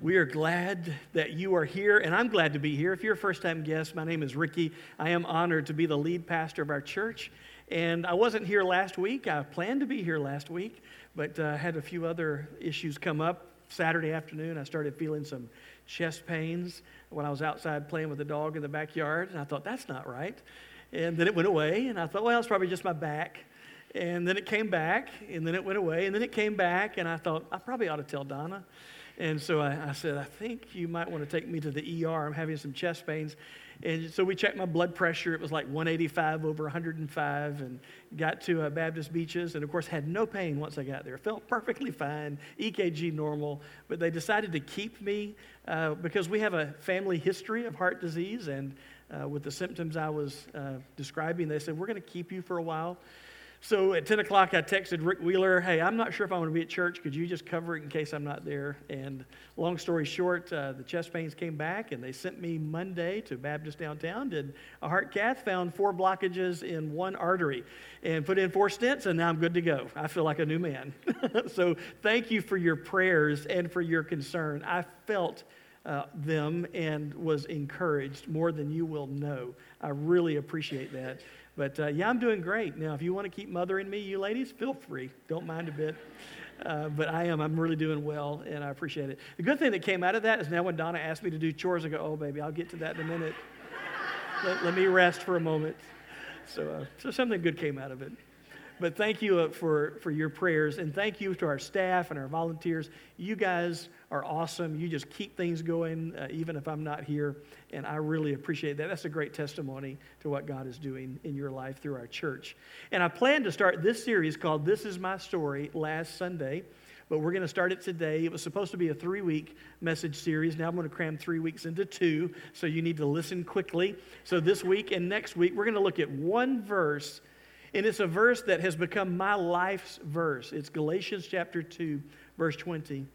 We are glad that you are here, and I'm glad to be here. If you're a first time guest, my name is Ricky. I am honored to be the lead pastor of our church. And I wasn't here last week. I planned to be here last week, but uh, had a few other issues come up. Saturday afternoon, I started feeling some chest pains when I was outside playing with the dog in the backyard, and I thought, that's not right. And then it went away, and I thought, well, it's probably just my back. And then it came back, and then it went away, and then it came back, and I thought, I probably ought to tell Donna. And so I, I, said, I think you might want to take me to the ER. I'm having some chest pains. And so we checked my blood pressure. It was like 185 over 105 and got to uh, Baptist Beaches. And of course, had no pain once I got there. Felt perfectly fine, EKG normal. But they decided to keep me uh, because we have a family history of heart disease. And uh, with the symptoms I was uh, describing, they said, We're going to keep you for a while. So at 10 o'clock, I texted Rick Wheeler, hey, I'm not sure if I'm going to be at church. Could you just cover it in case I'm not there? And long story short, uh, the chest pains came back, and they sent me Monday to Baptist downtown, did a heart cath, found four blockages in one artery, and put in four stents, and now I'm good to go. I feel like a new man. so thank you for your prayers and for your concern. I felt uh, them and was encouraged more than you will know. I really appreciate that. But uh, yeah, I'm doing great. Now, if you want to keep mothering me, you ladies, feel free. Don't mind a bit. Uh, but I am. I'm really doing well, and I appreciate it. The good thing that came out of that is now when Donna asked me to do chores, I go, oh, baby, I'll get to that in a minute. let, let, me rest for a moment. So, uh, so something good came out of it. But thank you uh, for, for your prayers, and thank you to our staff and our volunteers. You guys are awesome. You just keep things going, uh, even if I'm not here, and I really appreciate that. That's a great testimony to what God is doing in your life through our church. And I plan to start this series called This Is My Story last Sunday but we're going to start it today. It was supposed to be a three week message series. Now I'm going to cram three weeks into two, so you need to listen quickly. So this week and next week, we're going to look at one verse and it's a verse that has become my life's verse. It's Galatians chapter 2, verse 20.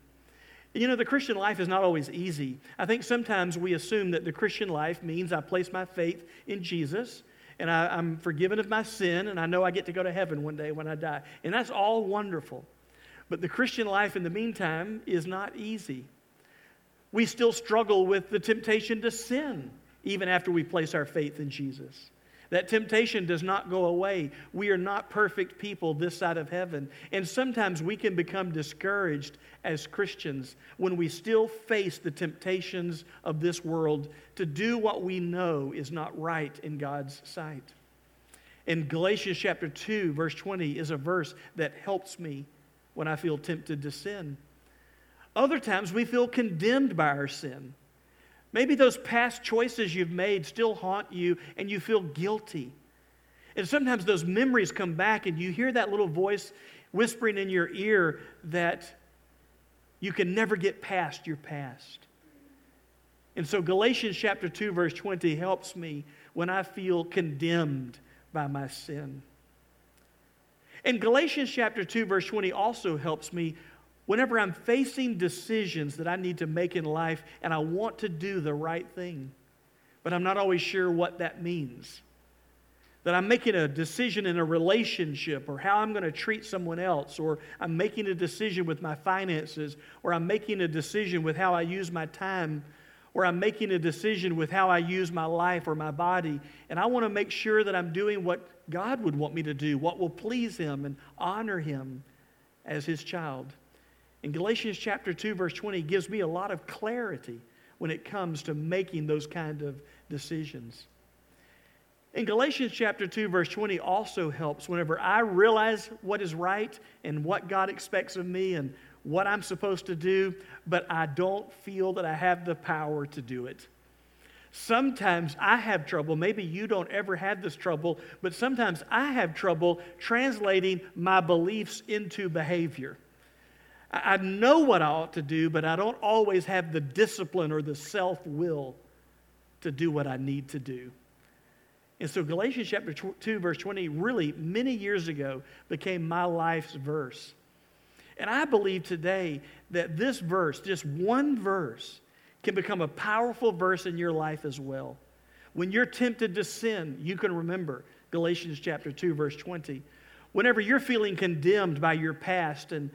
You know, the Christian life is not always easy. I think sometimes we assume that the Christian life means I place my faith in Jesus and I, am forgiven of my sin and I know I get to go to heaven one day when I die. And that's all wonderful. But the Christian life in the meantime is not easy. We still struggle with the temptation to sin even after we place our faith in Jesus. That temptation does not go away. We are not perfect people this side of heaven. And sometimes we can become discouraged as Christians when we still face the temptations of this world to do what we know is not right in God's sight. In Galatians chapter 2, verse 20, is a verse that helps me when I feel tempted to sin. Other times we feel condemned by our sin. Maybe those past choices you've made still haunt you and you feel guilty. And sometimes those memories come back and you hear that little voice whispering in your ear that you can never get past your past. And so Galatians chapter 2 verse 20 helps me when I feel condemned by my sin. And Galatians chapter 2 verse 20 also helps me whenever I'm facing decisions that I need to make in life and I want to do the right thing, but I'm not always sure what that means. That I'm making a decision in a relationship or how I'm going to treat someone else, or I'm making a decision with my finances, or I'm making a decision with how I use my time, or I'm making a decision with how I use my life or my body. And I want to make sure that I'm doing what God would want me to do, what will please Him and honor Him as His child. In Galatians chapter 2, verse 20, gives me a lot of clarity when it comes to making those kind of decisions. In Galatians chapter 2, verse 20, also helps whenever I realize what is right and what God expects of me and what I'm supposed to do, but I don't feel that I have the power to do it. Sometimes I have trouble, maybe you don't ever have this trouble, but sometimes I have trouble translating my beliefs into behavior. I know what I ought to do, but I don't always have the discipline or the self will to do what I need to do. And so, Galatians chapter 2, verse 20, really many years ago became my life's verse. And I believe today that this verse, just one verse, can become a powerful verse in your life as well. When you're tempted to sin, you can remember Galatians chapter 2, verse 20. Whenever you're feeling condemned by your past and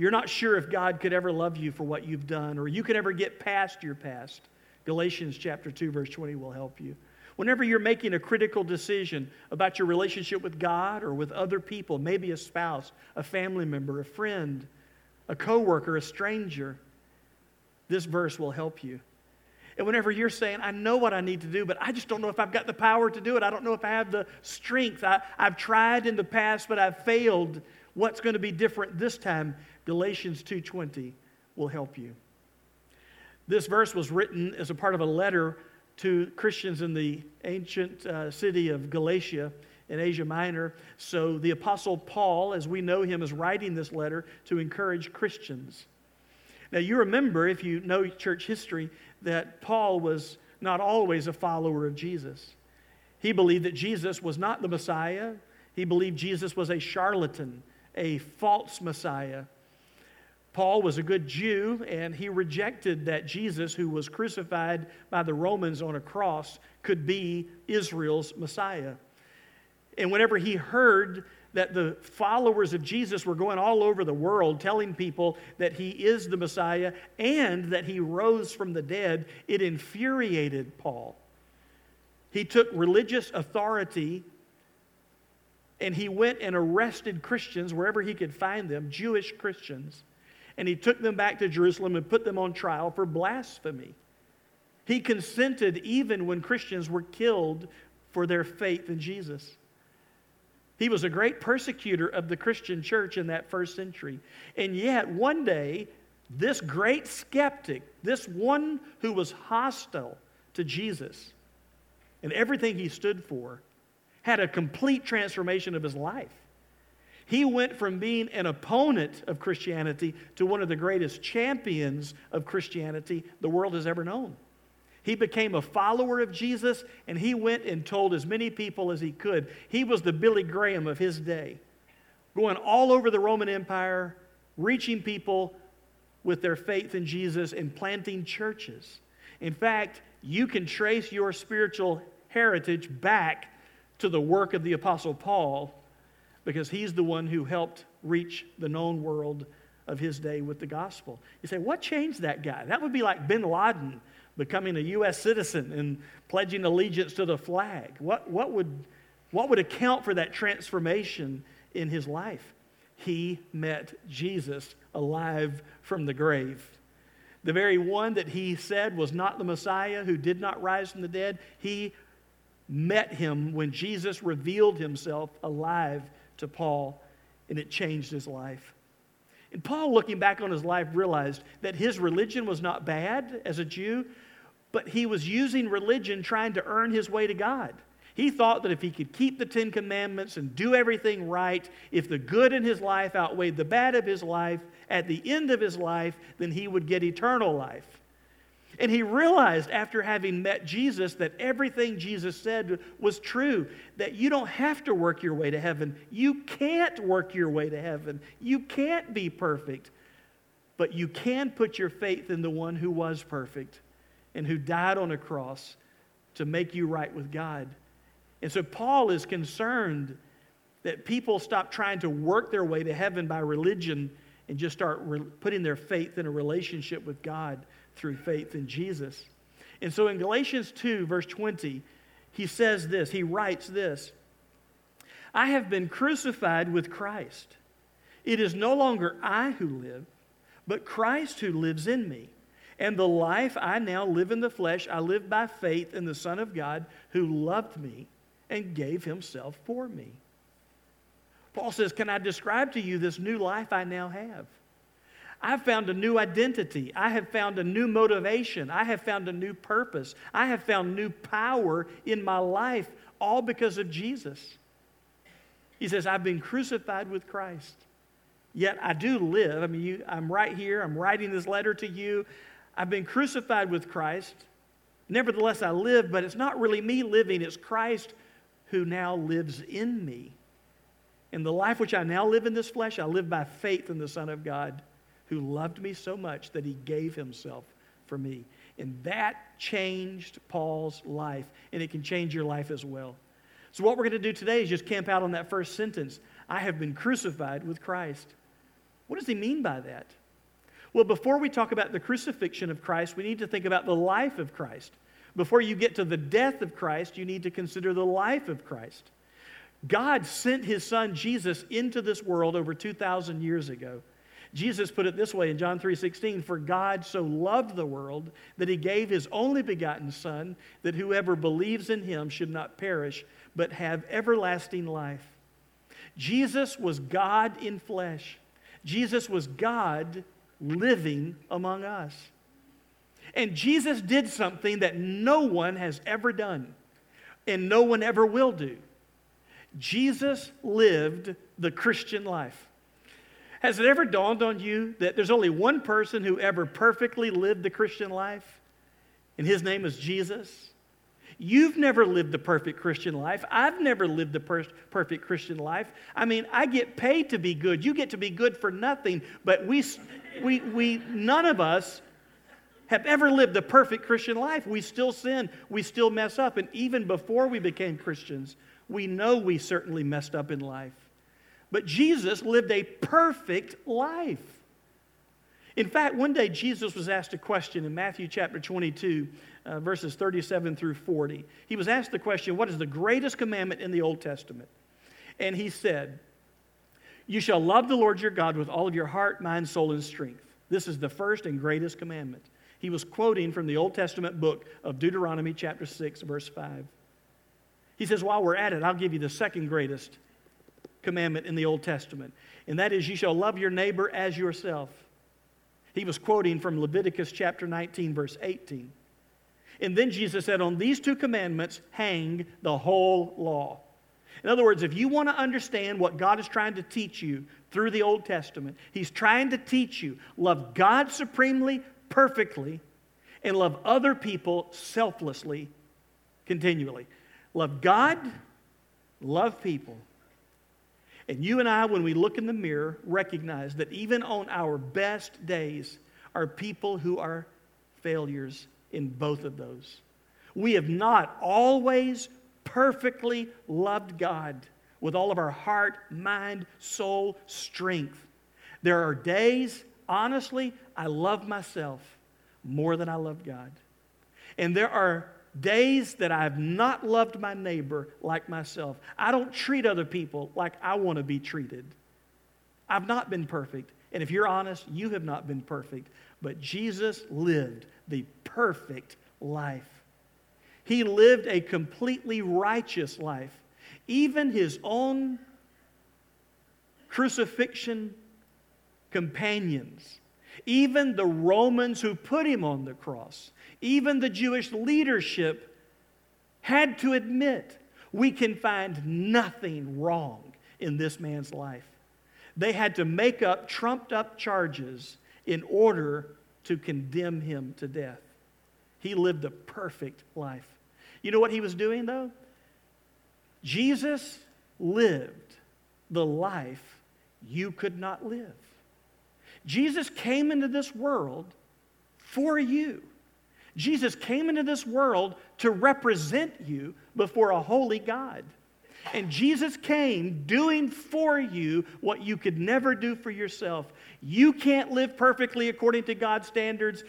You're not sure if God could ever love you for what you've done or you could ever get past your past. Galatians chapter 2 verse 20 will help you. Whenever you're making a critical decision about your relationship with God or with other people, maybe a spouse, a family member, a friend, a coworker, a stranger, this verse will help you. And whenever you're saying, I know what I need to do, but I just don't know if I've got the power to do it. I don't know if I have the strength. I, have tried in the past, but I've failed. What's going to be different this time? Galatians 2.20 will help you. This verse was written as a part of a letter to Christians in the ancient uh, city of Galatia in Asia Minor. So the Apostle Paul, as we know him, is writing this letter to encourage Christians. Now, you remember, if you know church history, that Paul was not always a follower of Jesus. He believed that Jesus was not the Messiah, he believed Jesus was a charlatan, a false Messiah. Paul was a good Jew, and he rejected that Jesus, who was crucified by the Romans on a cross, could be Israel's Messiah. And whenever he heard that the followers of Jesus were going all over the world telling people that he is the Messiah and that he rose from the dead, it infuriated Paul. He took religious authority and he went and arrested Christians wherever he could find them, Jewish Christians, and he took them back to Jerusalem and put them on trial for blasphemy. He consented even when Christians were killed for their faith in Jesus. He was a great persecutor of the Christian church in that first century. And yet, one day, this great skeptic, this one who was hostile to Jesus and everything he stood for, had a complete transformation of his life. He went from being an opponent of Christianity to one of the greatest champions of Christianity the world has ever known. He became a follower of Jesus and he went and told as many people as he could. He was the Billy Graham of his day, going all over the Roman Empire, reaching people with their faith in Jesus and planting churches. In fact, you can trace your spiritual heritage back to the work of the Apostle Paul because he's the one who helped reach the known world of his day with the gospel. You say, what changed that guy? That would be like bin Laden becoming a U.S. citizen and pledging allegiance to the flag? What, what, would, what would account for that transformation in his life? He met Jesus alive from the grave. The very one that he said was not the Messiah, who did not rise from the dead, he met him when Jesus revealed himself alive to Paul, and it changed his life. And Paul, looking back on his life, realized that his religion was not bad as a Jew, but he was using religion trying to earn his way to God. He thought that if he could keep the Ten Commandments and do everything right, if the good in his life outweighed the bad of his life, at the end of his life, then he would get eternal life. And he realized after having met Jesus that everything Jesus said was true, that you don't have to work your way to heaven. You can't work your way to heaven. You can't be perfect. But you can put your faith in the one who was perfect and who died on a cross to make you right with God. And so Paul is concerned that people stop trying to work their way to heaven by religion and just start re- putting their faith in a relationship with God through faith in Jesus. And so in Galatians 2, verse 20, he says this, he writes this I have been crucified with Christ. It is no longer I who live, but Christ who lives in me. And the life I now live in the flesh, I live by faith in the Son of God who loved me and gave himself for me. Paul says, Can I describe to you this new life I now have? I've found a new identity. I have found a new motivation. I have found a new purpose. I have found new power in my life, all because of Jesus. He says, I've been crucified with Christ. Yet I do live. I mean, you, I'm right here. I'm writing this letter to you. I've been crucified with Christ. Nevertheless, I live, but it's not really me living, it's Christ who now lives in me. In the life which I now live in this flesh, I live by faith in the Son of God who loved me so much that he gave himself for me. And that changed Paul's life, and it can change your life as well. So, what we're going to do today is just camp out on that first sentence I have been crucified with Christ. What does he mean by that? Well, before we talk about the crucifixion of Christ, we need to think about the life of Christ. Before you get to the death of Christ, you need to consider the life of Christ. God sent his son Jesus into this world over 2,000 years ago. Jesus put it this way in John 3:16, "For God so loved the world that he gave his only begotten son that whoever believes in him should not perish but have everlasting life." Jesus was God in flesh. Jesus was God living among us. And Jesus did something that no one has ever done and no one ever will do. Jesus lived the Christian life. Has it ever dawned on you that there's only one person who ever perfectly lived the Christian life? And his name is Jesus. You've never lived the perfect Christian life. I've never lived the per- perfect Christian life. I mean, I get paid to be good. You get to be good for nothing, but we, we, we none of us have ever lived the perfect Christian life. We still sin, we still mess up. And even before we became Christians, we know we certainly messed up in life. But Jesus lived a perfect life. In fact, one day Jesus was asked a question in Matthew chapter 22, uh, verses 37 through 40. He was asked the question, What is the greatest commandment in the Old Testament? And he said, You shall love the Lord your God with all of your heart, mind, soul, and strength. This is the first and greatest commandment. He was quoting from the Old Testament book of Deuteronomy, chapter 6, verse 5. He says, While we're at it, I'll give you the second greatest commandment in the Old Testament, and that is, You shall love your neighbor as yourself. He was quoting from Leviticus chapter 19, verse 18. And then Jesus said, On these two commandments hang the whole law. In other words, if you want to understand what God is trying to teach you through the Old Testament, He's trying to teach you love God supremely, perfectly, and love other people selflessly, continually. Love God, love people. And you and I, when we look in the mirror, recognize that even on our best days, are people who are failures in both of those. We have not always perfectly loved God with all of our heart, mind, soul, strength. There are days, honestly, I love myself more than I love God. And there are days that I've not loved my neighbor like myself. I don't treat other people like I want to be treated. I've not been perfect. And if you're honest, you have not been perfect. But Jesus lived the perfect life. He lived a completely righteous life. Even his own crucifixion companions, even the Romans who put him on the cross, even the Jewish leadership had to admit we can find nothing wrong in this man's life. They had to make up trumped up charges in order to condemn him to death. He lived a perfect life. You know what he was doing, though? Jesus lived the life you could not live. Jesus came into this world for you. Jesus came into this world to represent you before a holy God. And Jesus came doing for you what you could never do for yourself. You can't live perfectly according to God's standards,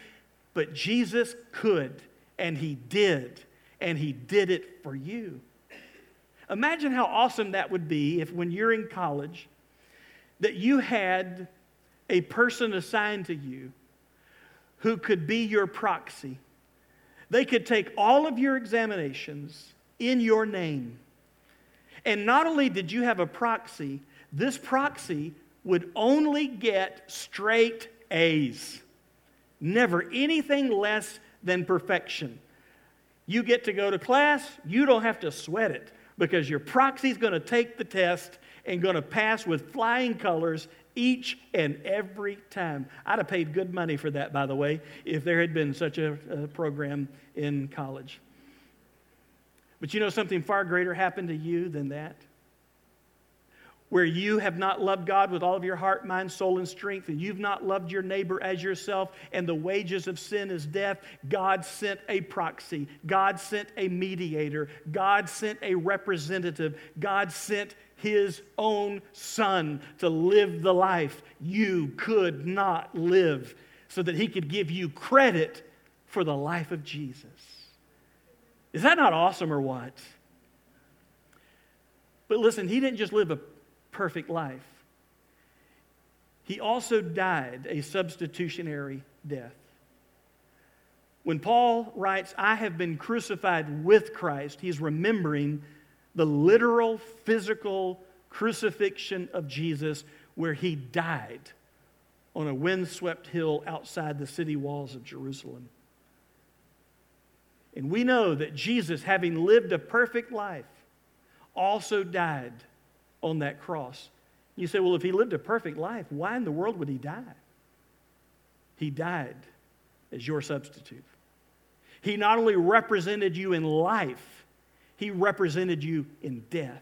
but Jesus could, and He did, and He did it for you. Imagine how awesome that would be if, when you're in college, that you had a person assigned to you who could be your proxy they could take all of your examinations in your name. And not only did you have a proxy, this proxy would only get straight A's, never anything less than perfection. You get to go to class, you don't have to sweat it because your proxy is going to take the test and going to pass with flying colors each and every time. I'd have paid good money for that, by the way, if there had been such a, a program in college. But you know something far greater happened to you than that? Where you have not loved God with all of your heart, mind, soul, and strength, and you've not loved your neighbor as yourself, and the wages of sin is death, God sent a proxy. God sent a mediator. God sent a representative. God sent his own son to live the life you could not live so that he could give you credit for the life of Jesus. Is that not awesome or what? But listen, he didn't just live a perfect life. He also died a substitutionary death. When Paul writes, I have been crucified with Christ, he's remembering the literal, physical crucifixion of Jesus where he died on a windswept hill outside the city walls of Jerusalem. And we know that Jesus, having lived a perfect life, also died on that cross. You say, well, if he lived a perfect life, why in the world would he die? He died as your substitute. He not only represented you in life, he represented you in death.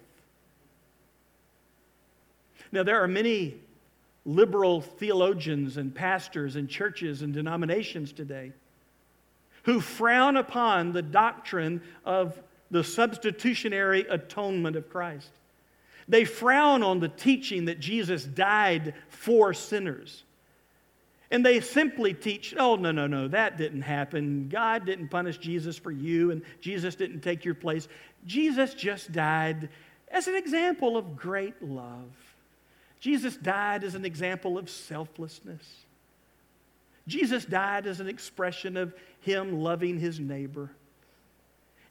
Now, there are many liberal theologians and pastors and churches and denominations today who frown upon the doctrine of the substitutionary atonement of Christ. They frown on the teaching that Jesus died for sinners. And they simply teach, oh, no, no, no, that didn't happen. God didn't punish Jesus for you, and Jesus didn't take your place. Jesus just died as an example of great love. Jesus died as an example of selflessness. Jesus died as an expression of Him loving His neighbor.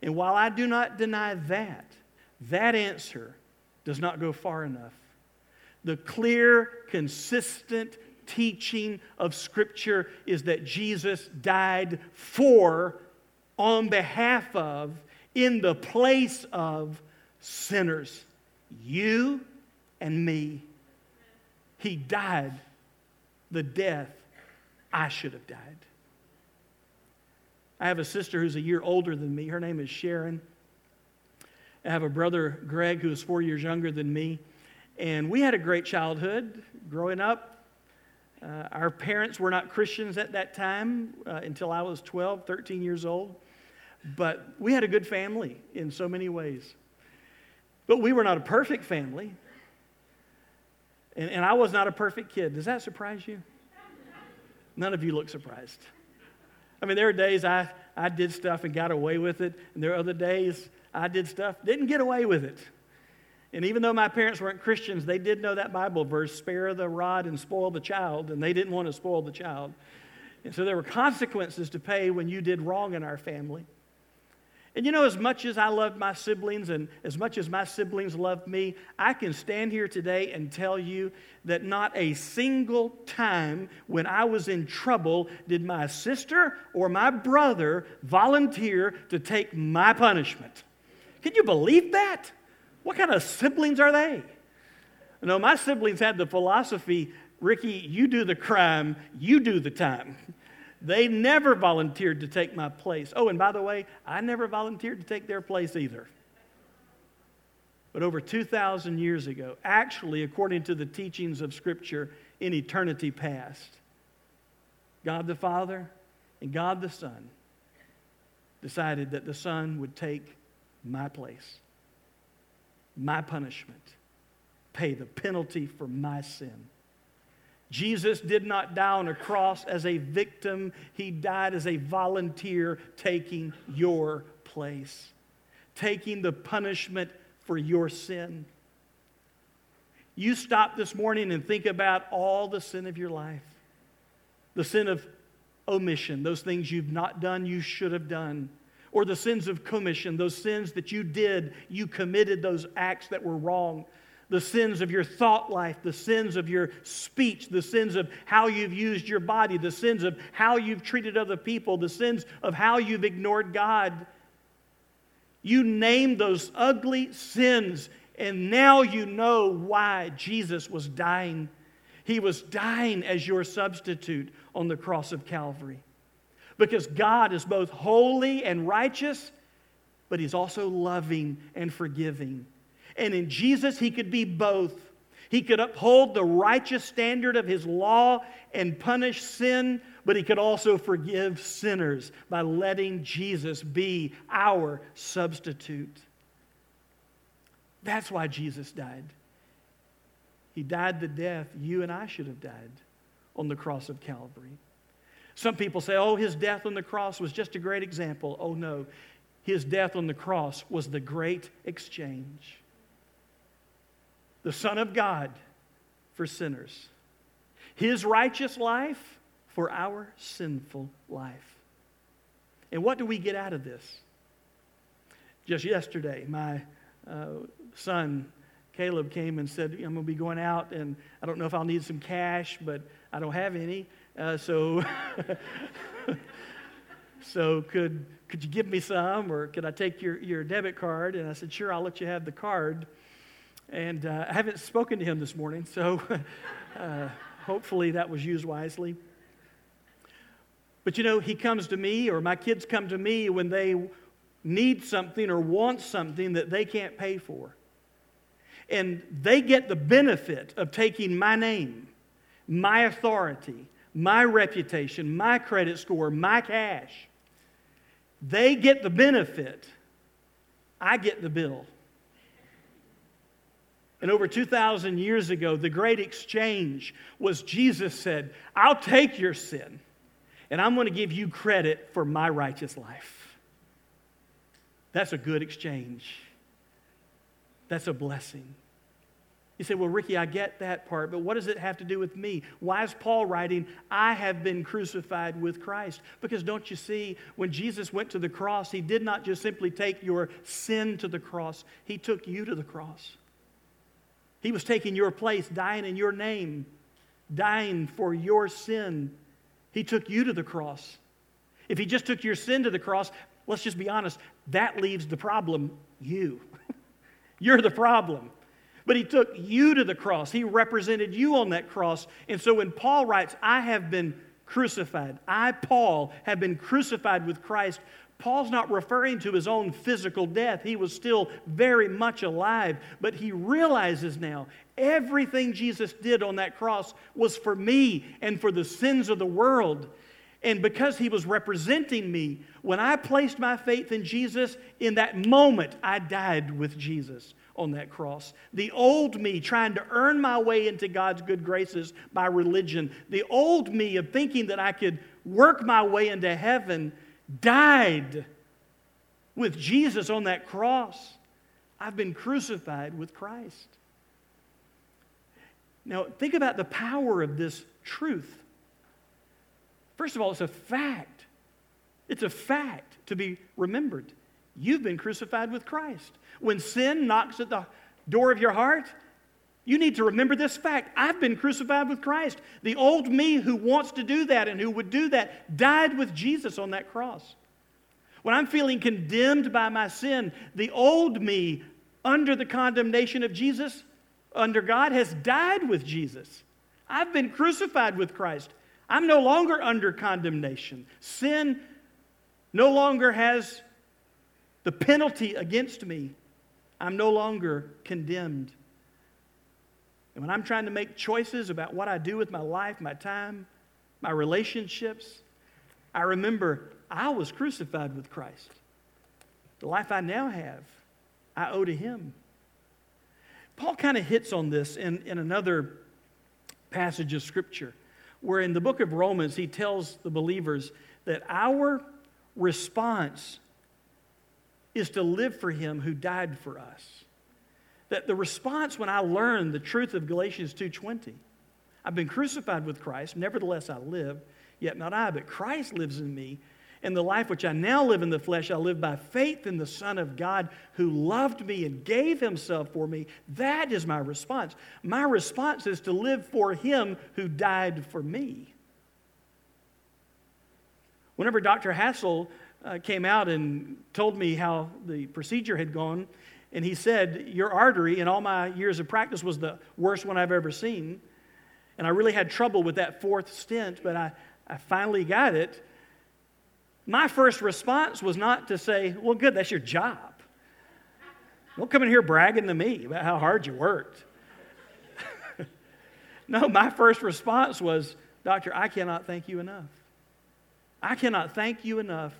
And while I do not deny that, that answer does not go far enough. The clear, consistent teaching of Scripture is that Jesus died for, on behalf of, in the place of sinners. You and me. He died the death I should have died. I have a sister who's a year older than me. Her name is Sharon. I have a brother, Greg, who is four years younger than me. And we had a great childhood growing up. Uh, our parents were not Christians at that time uh, until I was 12, 13 years old. But we had a good family in so many ways. But we were not a perfect family. And, and I was not a perfect kid. Does that surprise you? None of you look surprised. I mean, there are days I, I did stuff and got away with it, and there are other days I did stuff, didn't get away with it. And even though my parents weren't Christians, they did know that Bible verse spare the rod and spoil the child, and they didn't want to spoil the child. And so there were consequences to pay when you did wrong in our family. And you know, as much as I loved my siblings and as much as my siblings loved me, I can stand here today and tell you that not a single time when I was in trouble did my sister or my brother volunteer to take my punishment. Can you believe that? What kind of siblings are they? No, my siblings had the philosophy Ricky, you do the crime, you do the time. They never volunteered to take my place. Oh, and by the way, I never volunteered to take their place either. But over 2,000 years ago, actually, according to the teachings of Scripture in eternity past, God the Father and God the Son decided that the Son would take my place, my punishment, pay the penalty for my sin. Jesus did not die on a cross as a victim, he died as a volunteer taking your place, taking the punishment for your sin. You stop this morning and think about all the sin of your life the sin of omission, those things you've not done, you should have done or the sins of commission, those sins that you did, you committed those acts that were wrong, the sins of your thought life, the sins of your speech, the sins of how you've used your body, the sins of how you've treated other people, the sins of how you've ignored God. You name those ugly sins, and now you know why Jesus was dying. He was dying as your substitute on the cross of Calvary because God is both holy and righteous, but He's also loving and forgiving. And in Jesus, He could be both. He could uphold the righteous standard of his law and punish sin, but he could also forgive sinners by letting Jesus be our substitute. That's why Jesus died. He died the death you and I should have died on the cross of Calvary. Some people say, oh, his death on the cross was just a great example. Oh, no. His death on the cross was the great exchange. The Son of God for sinners, his righteous life for our sinful life. And what do we get out of this? Just yesterday, my uh, son Caleb came and said, I'm going to be going out, and I don't know if I'll need some cash, but I don't have any. Uh, so, so could, could you give me some, or could I take your, your debit card? And I said, Sure, I'll let you have the card. And uh, I haven't spoken to him this morning, so uh, hopefully that was used wisely. But you know, he comes to me, or my kids come to me when they need something or want something that they can't pay for. And they get the benefit of taking my name, my authority, my reputation, my credit score, my cash. They get the benefit. I get the bill. And over 2,000 years ago, the great exchange was Jesus said, I'll take your sin and I'm going to give you credit for my righteous life. That's a good exchange. That's a blessing. You say, Well, Ricky, I get that part, but what does it have to do with me? Why is Paul writing, I have been crucified with Christ? Because don't you see, when Jesus went to the cross, he did not just simply take your sin to the cross, he took you to the cross. He was taking your place, dying in your name, dying for your sin. He took you to the cross. If he just took your sin to the cross, let's just be honest, that leaves the problem you. You're the problem. But he took you to the cross. He represented you on that cross. And so when Paul writes, I have been crucified, I, Paul, have been crucified with Christ, Paul's not referring to his own physical death. He was still very much alive, but he realizes now everything Jesus did on that cross was for me and for the sins of the world. And because he was representing me, when I placed my faith in Jesus, in that moment, I died with Jesus on that cross. The old me trying to earn my way into God's good graces by religion, the old me of thinking that I could work my way into heaven, died with Jesus on that cross. I've been crucified with Christ. Now, think about the power of this truth. First of all, it's a fact. It's a fact to be remembered. You've been crucified with Christ. When sin knocks at the door of your heart, you need to remember this fact. I've been crucified with Christ. The old me who wants to do that and who would do that died with Jesus on that cross. When I'm feeling condemned by my sin, the old me under the condemnation of Jesus, under God, has died with Jesus. I've been crucified with Christ. I'm no longer under condemnation. Sin no longer has the penalty against me. I'm no longer condemned. And when I'm trying to make choices about what I do with my life, my time, my relationships, I remember I was crucified with Christ. The life I now have, I owe to Him. Paul kind of hits on this in, in another passage of Scripture where in the book of Romans, he tells the believers that our response is to live for him who died for us. That the response when I learned the truth of Galatians 2:20, I've been crucified with Christ, nevertheless I live, yet not I, but Christ lives in me. And the life which I now live in the flesh, I live by faith in the Son of God who loved me and gave himself for me. That is my response. My response is to live for him who died for me. Whenever Dr. Hassel uh, came out and told me how the procedure had gone, and he said, Your artery in all my years of practice was the worst one I've ever seen. And I really had trouble with that fourth stent, but I, I finally got it my first response was not to say, Well, good, that's your job. Don't come in here bragging to me about how hard you worked. No, my first response was, Doctor, I cannot thank you enough. I cannot thank you enough.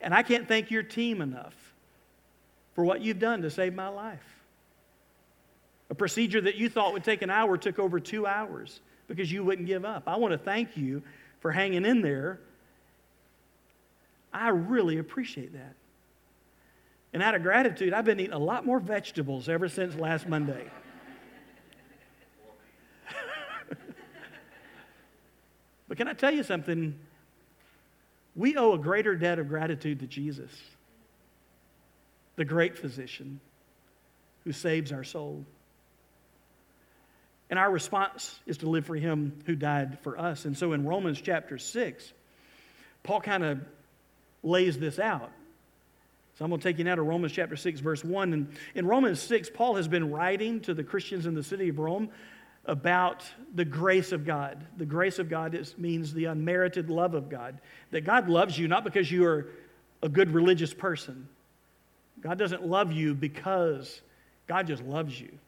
And I can't thank your team enough for what you've done to save my life. A procedure that you thought would take an hour took over two hours because you wouldn't give up. I want to thank you for hanging in there. I really appreciate that. And out of gratitude, I've been eating a lot more vegetables ever since last Monday. but can I tell you something? We owe a greater debt of gratitude to Jesus, the great physician who saves our soul. And our response is to live for him who died for us. And so in Romans chapter 6, Paul kind of lays this out. So I'm going to take you now to Romans chapter 6, verse 1. And in Romans 6, Paul has been writing to the Christians in the city of Rome about the grace of God. The grace of God is, means the unmerited love of God. That God loves you not because you are a good religious person. God doesn't love you because God just loves you.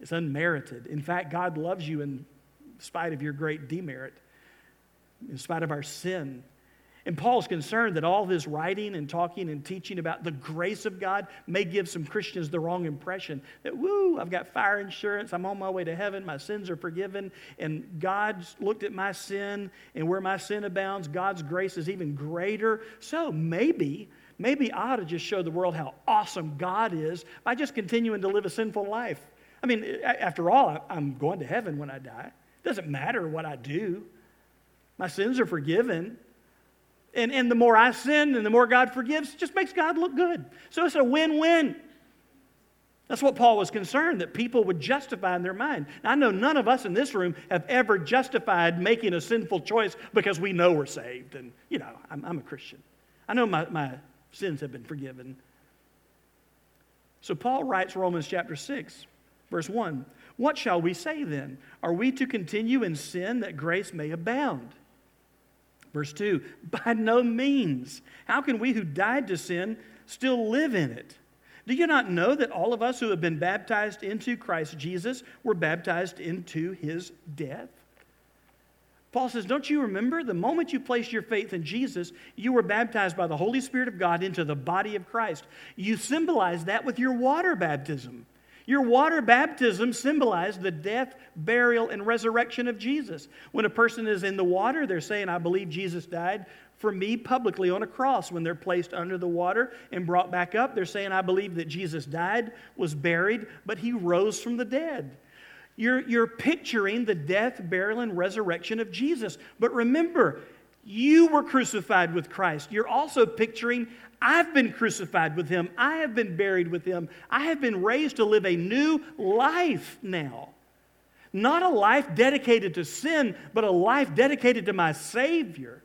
It's unmerited. In fact, God loves you in spite of your great demerit, in spite of our sin. And Paul's concerned that all this writing and talking and teaching about the grace of God may give some Christians the wrong impression that, woo, I've got fire insurance, I'm on my way to heaven, my sins are forgiven, and God's looked at my sin, and where my sin abounds, God's grace is even greater. So maybe, maybe I ought to just show the world how awesome God is by just continuing to live a sinful life. I mean, after all, I'm going to heaven when I die. It doesn't matter what I do. My sins are forgiven. And, and the more I sin and the more God forgives, just makes God look good. So it's a win win. That's what Paul was concerned, that people would justify in their mind. Now, I know none of us in this room have ever justified making a sinful choice because we know we're saved. And, you know, I'm, I'm a Christian. I know my, my sins have been forgiven. So Paul writes Romans chapter 6 Verse 1 What shall we say then? Are we to continue in sin that grace may abound? Verse 2 By no means. How can we who died to sin still live in it? Do you not know that all of us who have been baptized into Christ Jesus were baptized into his death? Paul says, Don't you remember the moment you placed your faith in Jesus, you were baptized by the Holy Spirit of God into the body of Christ? You symbolize that with your water baptism. Your water baptism symbolized the death, burial, and resurrection of Jesus. When a person is in the water, they're saying, I believe Jesus died for me publicly on a cross. When they're placed under the water and brought back up, they're saying, I believe that Jesus died, was buried, but he rose from the dead. You're, you're picturing the death, burial, and resurrection of Jesus. But remember, you were crucified with Christ. You're also picturing I've been crucified with him. I have been buried with him. I have been raised to live a new life now. Not a life dedicated to sin, but a life dedicated to my Savior.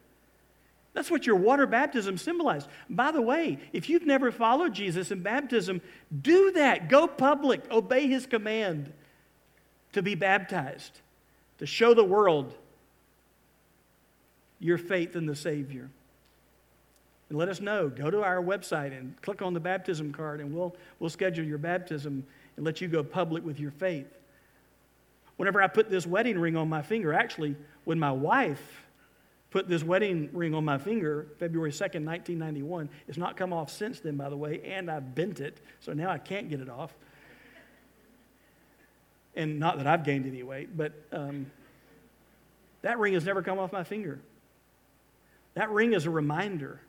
That's what your water baptism symbolized. By the way, if you've never followed Jesus in baptism, do that. Go public, obey his command to be baptized, to show the world your faith in the Savior. And let us know. Go to our website and click on the baptism card, and we'll, we'll schedule your baptism and let you go public with your faith. Whenever I put this wedding ring on my finger, actually, when my wife put this wedding ring on my finger, February 2nd, 1991, it's not come off since then, by the way, and I bent it, so now I can't get it off. And not that I've gained any weight, but um, that ring has never come off my finger. That ring is a reminder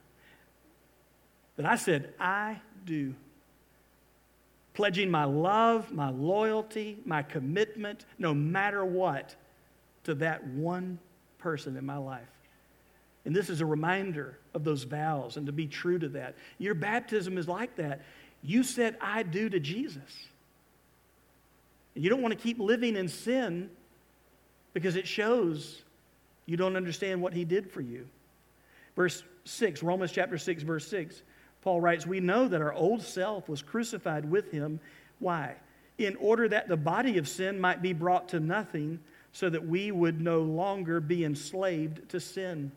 that I said, I do. Pledging my love, my loyalty, my commitment, no matter what, to that one person in my life. And this is a reminder of those vows and to be true to that. Your baptism is like that. You said, I do to Jesus. and You don't want to keep living in sin because it shows you don't understand what he did for you. Verse 6, Romans chapter 6, verse 6. Paul writes, We know that our old self was crucified with him. Why? In order that the body of sin might be brought to nothing, so that we would no longer be enslaved to sin.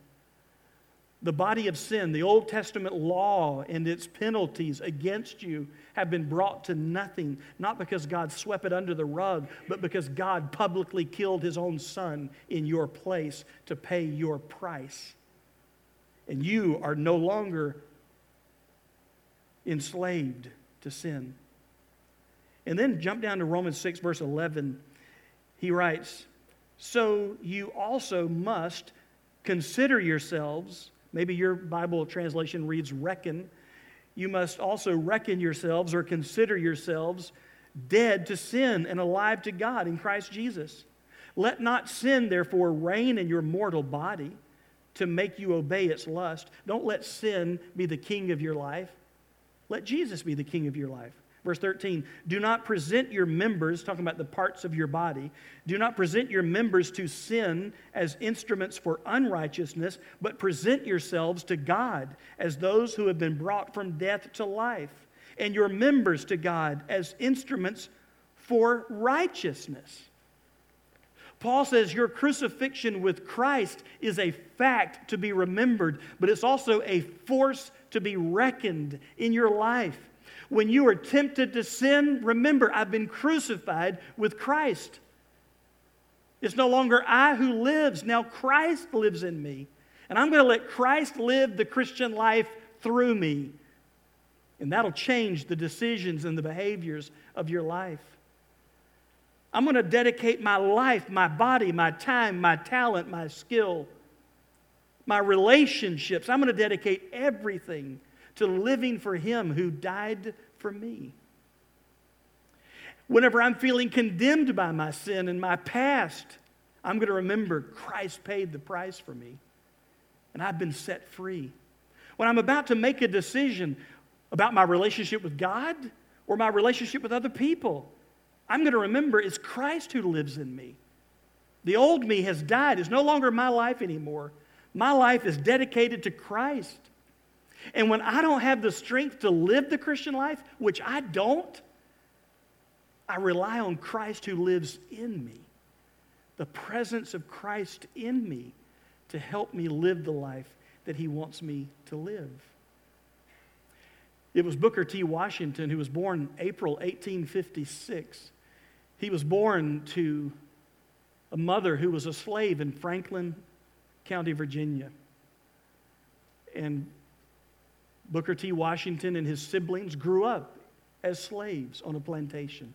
The body of sin, the Old Testament law and its penalties against you have been brought to nothing, not because God swept it under the rug, but because God publicly killed his own son in your place to pay your price. And you are no longer enslaved to sin. And then jump down to Romans 6, verse 11. He writes, So you also must consider yourselves, maybe your Bible translation reads reckon. You must also reckon yourselves or consider yourselves dead to sin and alive to God in Christ Jesus. Let not sin, therefore, reign in your mortal body to make you obey its lust. Don't let sin be the king of your life. Let Jesus be the king of your life. Verse 13, do not present your members, talking about the parts of your body, do not present your members to sin as instruments for unrighteousness, but present yourselves to God as those who have been brought from death to life, and your members to God as instruments for righteousness. Paul says your crucifixion with Christ is a fact to be remembered, but it's also a force to be reckoned in your life. When you are tempted to sin, remember, I've been crucified with Christ. It's no longer I who lives, now Christ lives in me. And I'm going to let Christ live the Christian life through me. And that'll change the decisions and the behaviors of your life. I'm going to dedicate my life, my body, my time, my talent, my skill, my relationships. I'm going to dedicate everything to living for Him who died for me. Whenever I'm feeling condemned by my sin and my past, I'm going to remember Christ paid the price for me and I've been set free. When I'm about to make a decision about my relationship with God or my relationship with other people, I'm going to remember it's Christ who lives in me. The old me has died. It's no longer my life anymore. My life is dedicated to Christ. And when I don't have the strength to live the Christian life, which I don't, I rely on Christ who lives in me, the presence of Christ in me to help me live the life that he wants me to live. It was Booker T. Washington who was born April 1856. He was born to a mother who was a slave in Franklin County, Virginia. And Booker T. Washington and his siblings grew up as slaves on a plantation.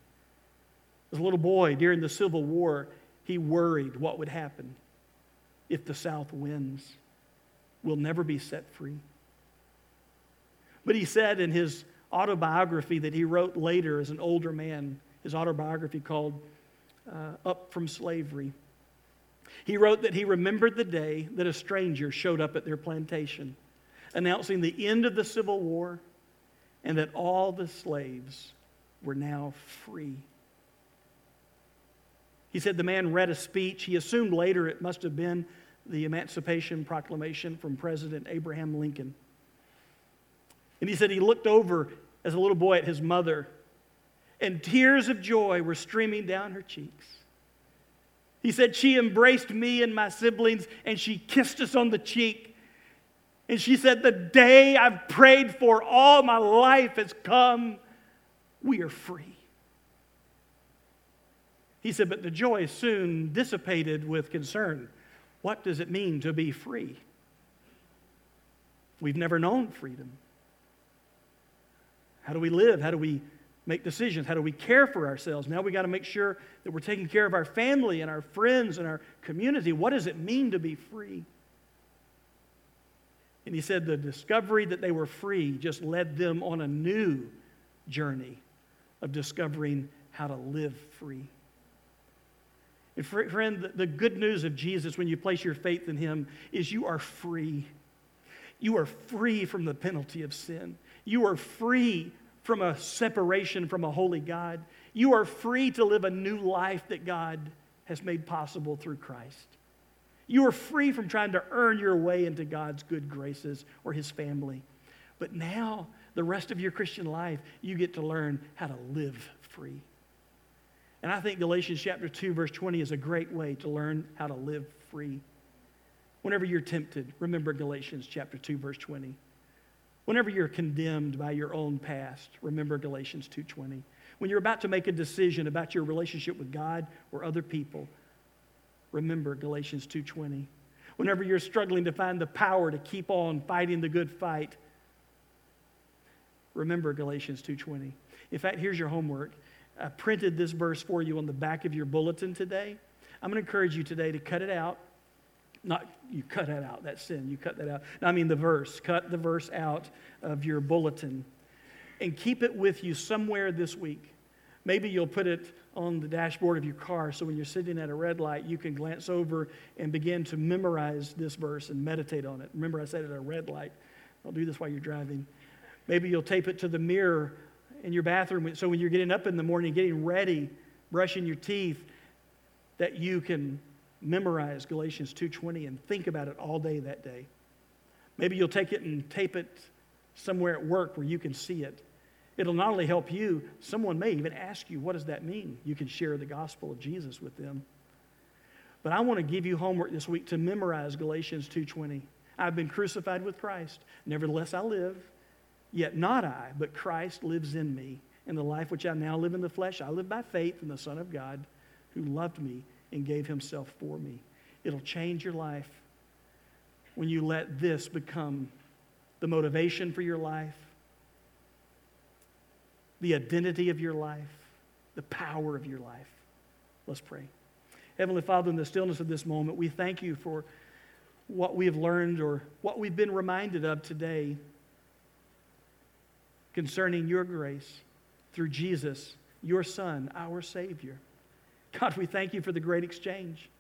As a little boy during the Civil War, he worried what would happen if the South wins. We'll never be set free. But he said in his autobiography that he wrote later as an older man, his autobiography called uh, Up from Slavery, he wrote that he remembered the day that a stranger showed up at their plantation announcing the end of the Civil War and that all the slaves were now free. He said the man read a speech. He assumed later it must have been the Emancipation Proclamation from President Abraham Lincoln. And he said he looked over as a little boy at his mother, and tears of joy were streaming down her cheeks. He said she embraced me and my siblings, and she kissed us on the cheek. And she said, The day I've prayed for all my life has come. We are free. He said, But the joy soon dissipated with concern. What does it mean to be free? We've never known freedom. How do we live? How do we make decisions? How do we care for ourselves? Now we got to make sure that we're taking care of our family and our friends and our community. What does it mean to be free? And he said the discovery that they were free just led them on a new journey of discovering how to live free. And friend, the good news of Jesus when you place your faith in him is you are free. You are free from the penalty of sin. You are free from a separation from a holy God. You are free to live a new life that God has made possible through Christ. You are free from trying to earn your way into God's good graces or His family. But now, the rest of your Christian life, you get to learn how to live free. And I think Galatians chapter 2, verse 20 is a great way to learn how to live free. Whenever you're tempted, remember Galatians chapter 2 verse 20. Whenever you're condemned by your own past, remember Galatians 2:20. When you're about to make a decision about your relationship with God or other people, remember Galatians 2:20. Whenever you're struggling to find the power to keep on fighting the good fight, remember Galatians 2:20. In fact, here's your homework. I printed this verse for you on the back of your bulletin today. I'm going to encourage you today to cut it out. Not you cut that out, that sin. You cut that out. I mean the verse. Cut the verse out of your bulletin and keep it with you somewhere this week. Maybe you'll put it on the dashboard of your car so when you're sitting at a red light, you can glance over and begin to memorize this verse and meditate on it. Remember, I said at a red light. Don't do this while you're driving. Maybe you'll tape it to the mirror in your bathroom so when you're getting up in the morning, getting ready, brushing your teeth, that you can memorize Galatians 2:20 and think about it all day that day. Maybe you'll take it and tape it somewhere at work where you can see it. It'll not only help you, someone may even ask you, what does that mean? You can share the gospel of Jesus with them. But I want to give you homework this week to memorize Galatians 2:20. I've been crucified with Christ. Nevertheless I live, yet not I, but Christ lives in me. In the life which I now live in the flesh, I live by faith in the Son of God who loved me and gave himself for me. It'll change your life when you let this become the motivation for your life, the identity of your life, the power of your life. Let's pray. Heavenly Father, in the stillness of this moment, we thank you for what we have learned or what we've been reminded of today concerning your grace through Jesus, your Son, our Savior. God, we thank you for the great exchange.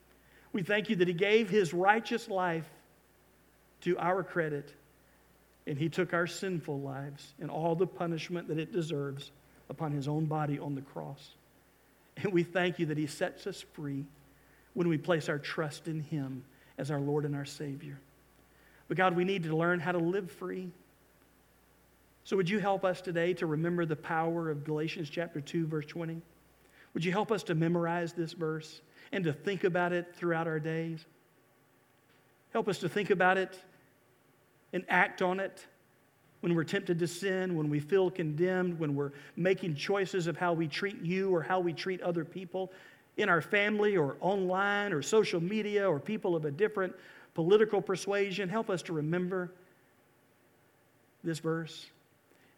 We thank you that He gave His righteous life to our credit, and He took our sinful lives and all the punishment that it deserves upon His own body on the cross. And we thank you that He sets us free when we place our trust in Him as our Lord and our Savior. But God, we need to learn how to live free. So, would you help us today to remember the power of Galatians chapter 2, verse 20? Would you help us to memorize this verse and to think about it throughout our days? Help us to think about it and act on it when we're tempted to sin, when we feel condemned, when we're making choices of how we treat you or how we treat other people in our family or online or social media or people of a different political persuasion. Help us to remember this verse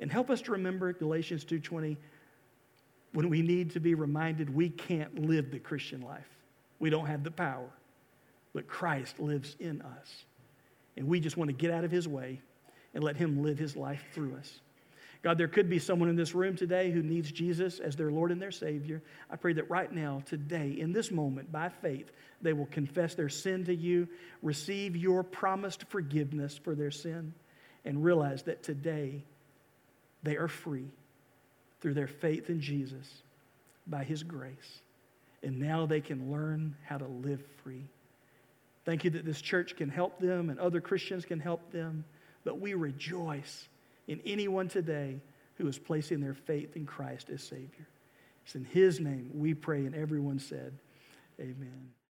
and help us to remember Galatians 2:20 when we need to be reminded we can't live the Christian life. We don't have the power, but Christ lives in us. And we just want to get out of his way and let him live his life through us. God, there could be someone in this room today who needs Jesus as their Lord and their Savior. I pray that right now, today, in this moment, by faith, they will confess their sin to you, receive your promised forgiveness for their sin, and realize that today they are free through their faith in Jesus by His grace. And now they can learn how to live free. Thank you that this church can help them and other Christians can help them. But we rejoice in anyone today who is placing their faith in Christ as Savior. It's in His name we pray, and everyone said, Amen.